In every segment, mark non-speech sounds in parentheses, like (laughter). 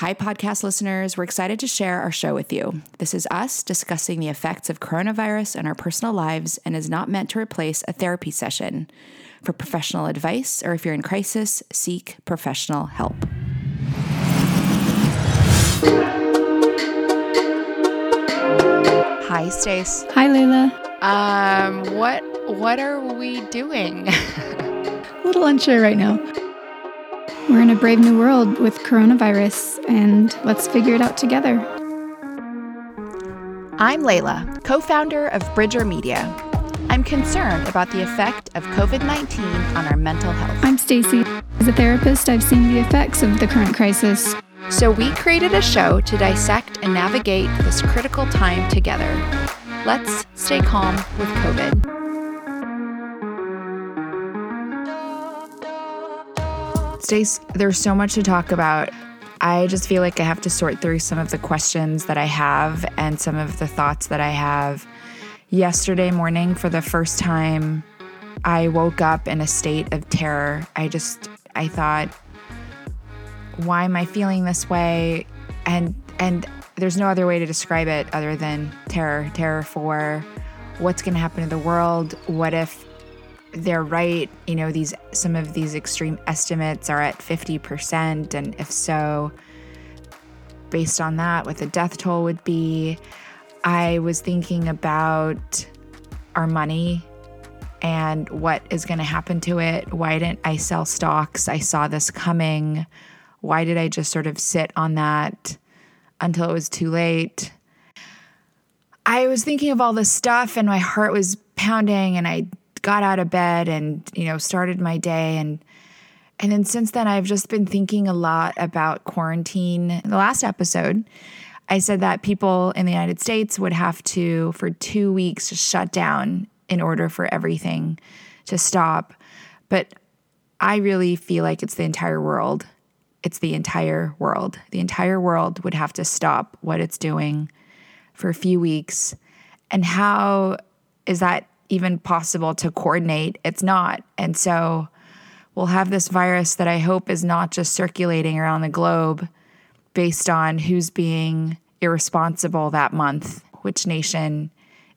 Hi, podcast listeners. We're excited to share our show with you. This is us discussing the effects of coronavirus in our personal lives and is not meant to replace a therapy session. For professional advice or if you're in crisis, seek professional help. Hi, Stace. Hi, Leila. Um, what what are we doing? (laughs) A little unsure right now. We're in a brave new world with coronavirus, and let's figure it out together. I'm Leila, co founder of Bridger Media. I'm concerned about the effect of COVID 19 on our mental health. I'm Stacy. As a therapist, I've seen the effects of the current crisis. So we created a show to dissect and navigate this critical time together. Let's stay calm with COVID. Stace, there's so much to talk about. I just feel like I have to sort through some of the questions that I have and some of the thoughts that I have. Yesterday morning, for the first time, I woke up in a state of terror. I just, I thought, why am I feeling this way? And, and there's no other way to describe it other than terror terror for what's going to happen to the world. What if they're right, you know, these some of these extreme estimates are at 50% and if so based on that what the death toll would be. I was thinking about our money and what is going to happen to it. Why didn't I sell stocks? I saw this coming. Why did I just sort of sit on that until it was too late? I was thinking of all this stuff and my heart was pounding and I got out of bed and you know started my day and and then since then I've just been thinking a lot about quarantine. In the last episode, I said that people in the United States would have to for 2 weeks just shut down in order for everything to stop. But I really feel like it's the entire world. It's the entire world. The entire world would have to stop what it's doing for a few weeks. And how is that even possible to coordinate. It's not. And so we'll have this virus that I hope is not just circulating around the globe based on who's being irresponsible that month, which nation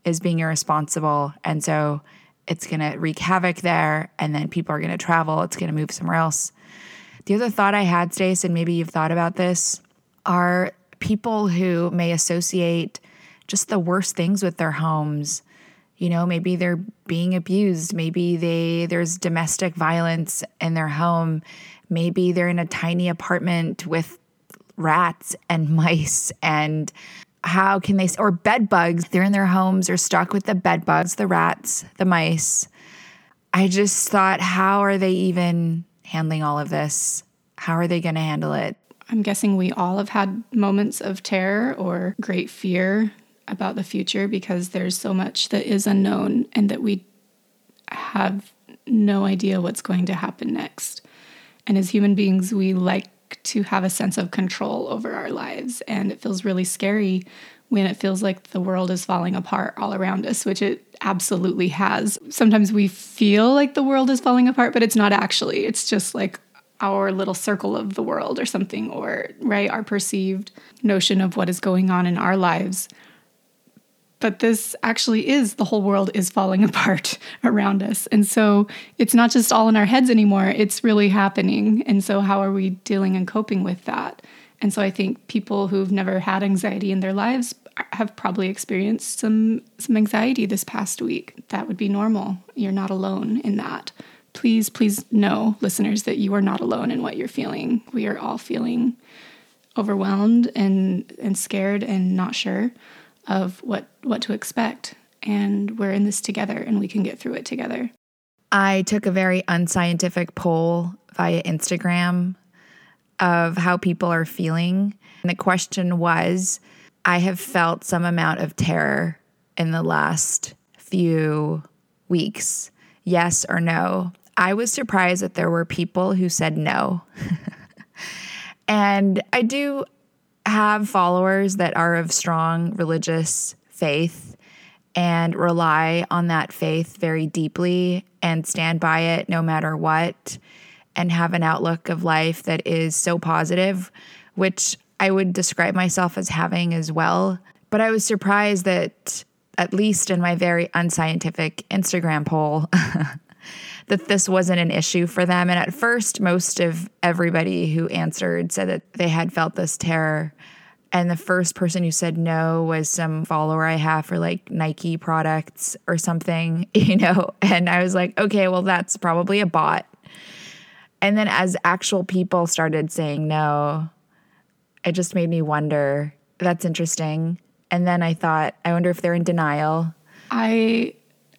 is being irresponsible. And so it's going to wreak havoc there. And then people are going to travel, it's going to move somewhere else. The other thought I had, Stace, and maybe you've thought about this, are people who may associate just the worst things with their homes you know maybe they're being abused maybe they there's domestic violence in their home maybe they're in a tiny apartment with rats and (laughs) mice and how can they or bed bugs they're in their homes or stuck with the bed bugs the rats the mice. I just thought how are they even handling all of this? How are they going to handle it? I'm guessing we all have had moments of terror or great fear about the future because there's so much that is unknown and that we have no idea what's going to happen next. And as human beings, we like to have a sense of control over our lives. And it feels really scary when it feels like the world is falling apart all around us, which it absolutely has. Sometimes we feel like the world is falling apart, but it's not actually. It's just like our little circle of the world or something, or right, our perceived notion of what is going on in our lives but this actually is the whole world is falling (laughs) apart around us. And so it's not just all in our heads anymore, it's really happening. And so, how are we dealing and coping with that? And so, I think people who've never had anxiety in their lives have probably experienced some, some anxiety this past week. That would be normal. You're not alone in that. Please, please know, listeners, that you are not alone in what you're feeling. We are all feeling overwhelmed and, and scared and not sure of what what to expect and we're in this together and we can get through it together. I took a very unscientific poll via Instagram of how people are feeling. And the question was I have felt some amount of terror in the last few weeks. Yes or no? I was surprised that there were people who said no. (laughs) and I do have followers that are of strong religious faith and rely on that faith very deeply and stand by it no matter what and have an outlook of life that is so positive, which I would describe myself as having as well. But I was surprised that, at least in my very unscientific Instagram poll, (laughs) that this wasn't an issue for them. And at first, most of everybody who answered said that they had felt this terror. And the first person who said no was some follower I have for like Nike products or something, (laughs) you know? And I was like, okay, well, that's probably a bot. And then as actual people started saying no, it just made me wonder. That's interesting. And then I thought, I wonder if they're in denial. I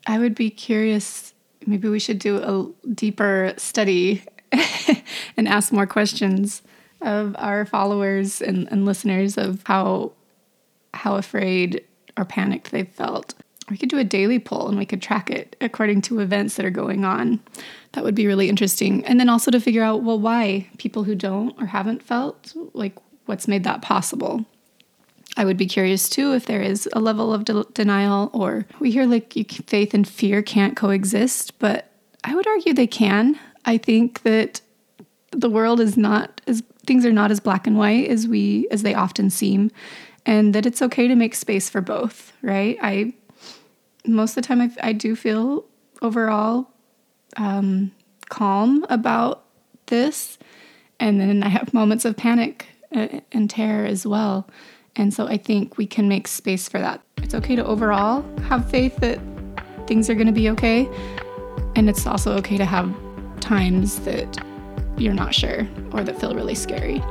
I would be curious maybe we should do a deeper study (laughs) and ask more questions of our followers and, and listeners of how how afraid or panicked they felt. We could do a daily poll and we could track it according to events that are going on. That would be really interesting. And then also to figure out, well, why people who don't or haven't felt, like what's made that possible. I would be curious too if there is a level of de- denial, or we hear like you, faith and fear can't coexist, but I would argue they can. I think that the world is not as things are not as black and white as we as they often seem, and that it's okay to make space for both. Right? I most of the time I, I do feel overall um, calm about this, and then I have moments of panic uh, and terror as well. And so I think we can make space for that. It's okay to overall have faith that things are going to be okay. And it's also okay to have times that you're not sure or that feel really scary.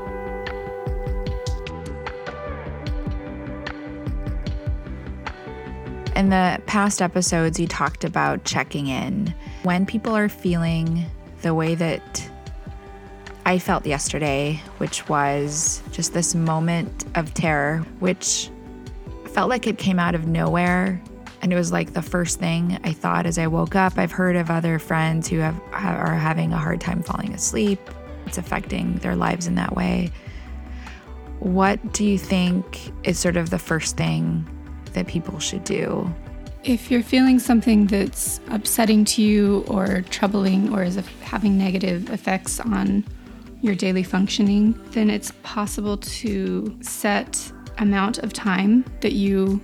In the past episodes, you talked about checking in when people are feeling the way that I felt yesterday, which was just this moment of terror, which felt like it came out of nowhere. And it was like the first thing I thought as I woke up. I've heard of other friends who have, are having a hard time falling asleep. It's affecting their lives in that way. What do you think is sort of the first thing that people should do? If you're feeling something that's upsetting to you or troubling or is having negative effects on your daily functioning, then it's possible to set amount of time that you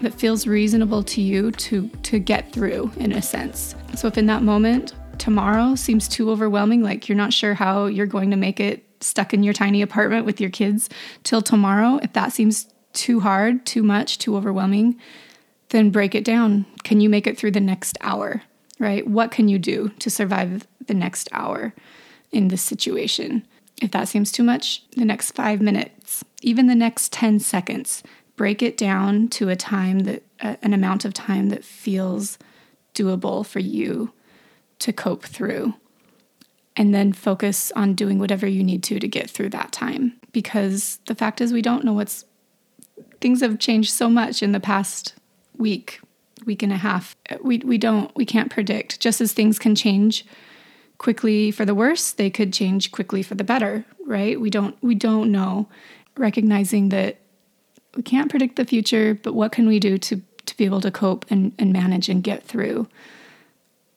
that feels reasonable to you to to get through in a sense. So if in that moment tomorrow seems too overwhelming, like you're not sure how you're going to make it stuck in your tiny apartment with your kids till tomorrow, if that seems too hard, too much, too overwhelming, then break it down. Can you make it through the next hour? Right? What can you do to survive the next hour? In this situation. If that seems too much, the next five minutes, even the next 10 seconds, break it down to a time that, uh, an amount of time that feels doable for you to cope through. And then focus on doing whatever you need to to get through that time. Because the fact is, we don't know what's, things have changed so much in the past week, week and a half. We, we don't, we can't predict. Just as things can change quickly for the worse, they could change quickly for the better, right? We don't we don't know. Recognizing that we can't predict the future, but what can we do to to be able to cope and, and manage and get through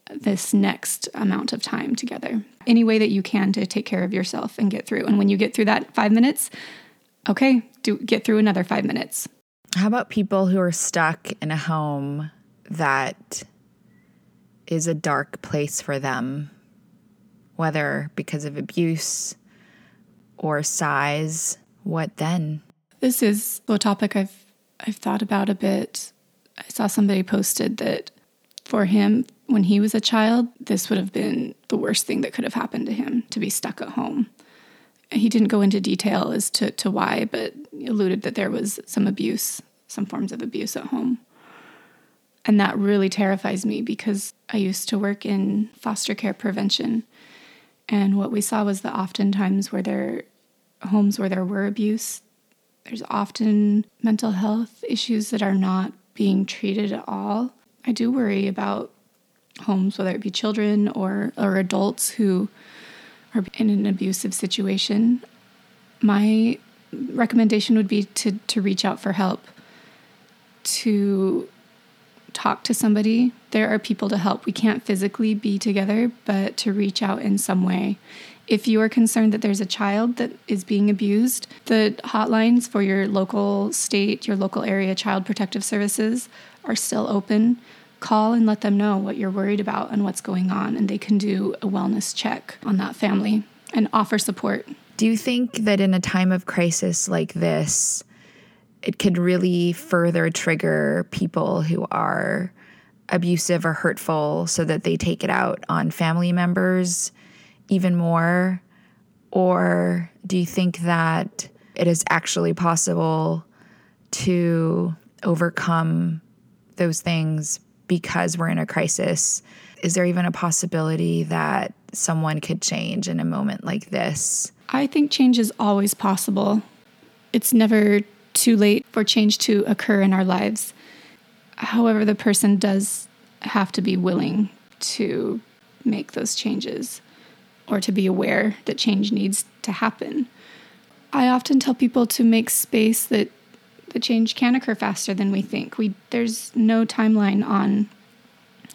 this next amount of time together? Any way that you can to take care of yourself and get through. And when you get through that five minutes, okay, do get through another five minutes. How about people who are stuck in a home that is a dark place for them whether because of abuse or size, what then? This is a topic I've I've thought about a bit. I saw somebody posted that for him when he was a child, this would have been the worst thing that could have happened to him to be stuck at home. He didn't go into detail as to, to why, but alluded that there was some abuse, some forms of abuse at home. And that really terrifies me because I used to work in foster care prevention. And what we saw was that oftentimes where there homes where there were abuse, there's often mental health issues that are not being treated at all. I do worry about homes, whether it be children or, or adults who are in an abusive situation. My recommendation would be to, to reach out for help, to talk to somebody, there are people to help. We can't physically be together, but to reach out in some way If you are concerned that there's a child that is being abused, the hotlines for your local state, your local area child protective services are still open. Call and let them know what you're worried about and what's going on, and they can do a wellness check on that family and offer support. Do you think that in a time of crisis like this, it could really further trigger people who are abusive or hurtful so that they take it out on family members even more? Or do you think that it is actually possible to overcome those things because we're in a crisis? Is there even a possibility that someone could change in a moment like this? I think change is always possible. It's never too late for change to occur in our lives. However, the person does have to be willing to make those changes or to be aware that change needs to happen. I often tell people to make space that the change can occur faster than we think. We there's no timeline on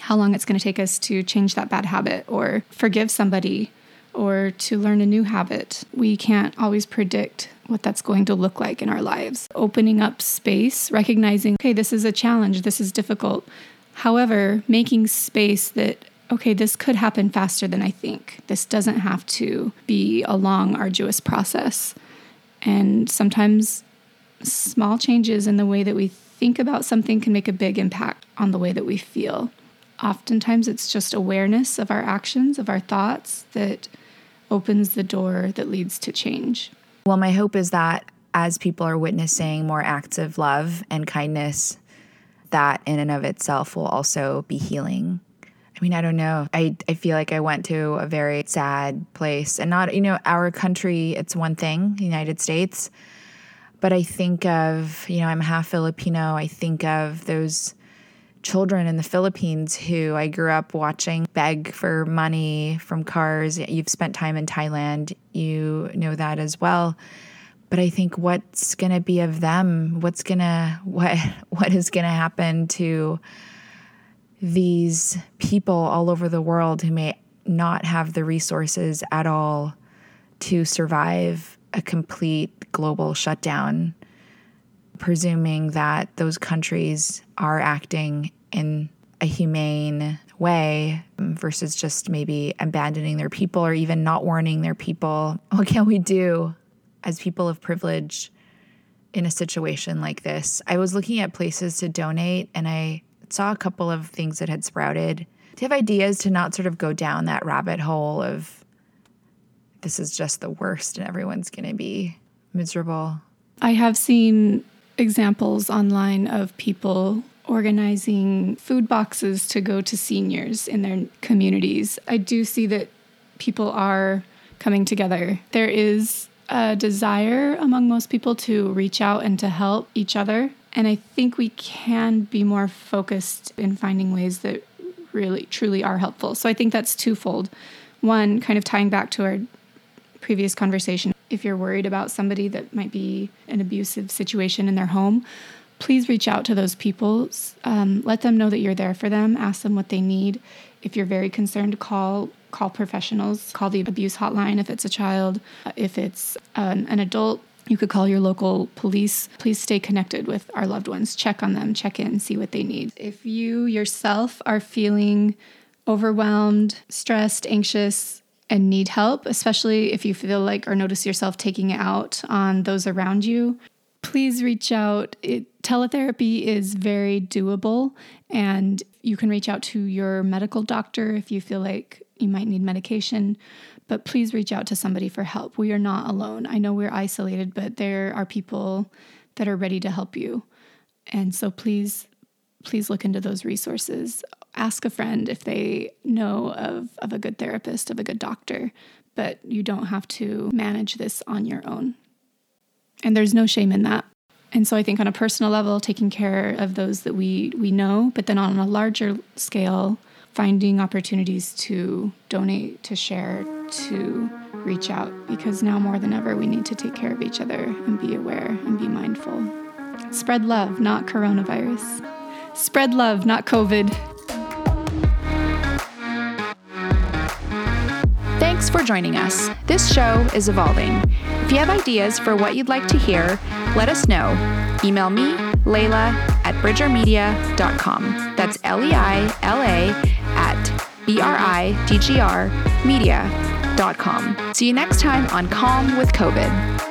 how long it's going to take us to change that bad habit or forgive somebody or to learn a new habit. We can't always predict what that's going to look like in our lives. Opening up space, recognizing, okay, this is a challenge, this is difficult. However, making space that, okay, this could happen faster than I think. This doesn't have to be a long, arduous process. And sometimes small changes in the way that we think about something can make a big impact on the way that we feel. Oftentimes, it's just awareness of our actions, of our thoughts, that opens the door that leads to change. Well, my hope is that as people are witnessing more acts of love and kindness, that in and of itself will also be healing. I mean, I don't know. I, I feel like I went to a very sad place and not, you know, our country, it's one thing, the United States. But I think of, you know, I'm half Filipino. I think of those children in the Philippines who I grew up watching beg for money from cars. You've spent time in Thailand, you know that as well. But I think what's going to be of them? What's going (laughs) to what what is going to happen to these people all over the world who may not have the resources at all to survive a complete global shutdown? Presuming that those countries are acting in a humane way versus just maybe abandoning their people or even not warning their people. (laughs) What can we do as people of privilege in a situation like this? I was looking at places to donate and I saw a couple of things that had sprouted. Do you have ideas to not sort of go down that rabbit hole of this is just the worst and everyone's going to be miserable? I have seen examples online of people organizing food boxes to go to seniors in their communities. I do see that people are coming together. There is a desire among most people to reach out and to help each other. And I think we can be more focused in finding ways that really, truly are helpful. So I think that's twofold. One, kind of tying back to our previous conversation, if you're worried about somebody that might be an abusive situation in their home, please reach out to those people. Um, let them know that you're there for them. Ask them what they need. If you're very concerned, call call professionals. Call the abuse hotline if it's a child. Uh, if it's an, an adult, you could call your local police. Please stay connected with our loved ones. Check on them. Check in. See what they need. If you yourself are feeling overwhelmed, stressed, anxious, and need help, especially if you feel like or notice yourself taking it out on those around you, please reach out. It, teletherapy is very doable, and you can reach out to your medical doctor if you feel like you might need medication. But please reach out to somebody for help. We are not alone. I know we're isolated, but there are people that are ready to help you. And so please, please look into those resources. Ask a friend if they know of, of a good therapist, of a good doctor, but you don't have to manage this on your own. And there's no shame in that. And so I think on a personal level, taking care of those that we we know, but then on a larger scale, finding opportunities to donate, to share, to reach out, because now more than ever we need to take care of each other and be aware and be mindful. Spread love, not coronavirus. Spread love, not COVID. Thanks for joining us. This show is evolving. If you have ideas for what you'd like to hear, let us know. Email me, Leila at bridgermedia.com. That's L E I L A at B R I D G R media.com. See you next time on Calm with COVID.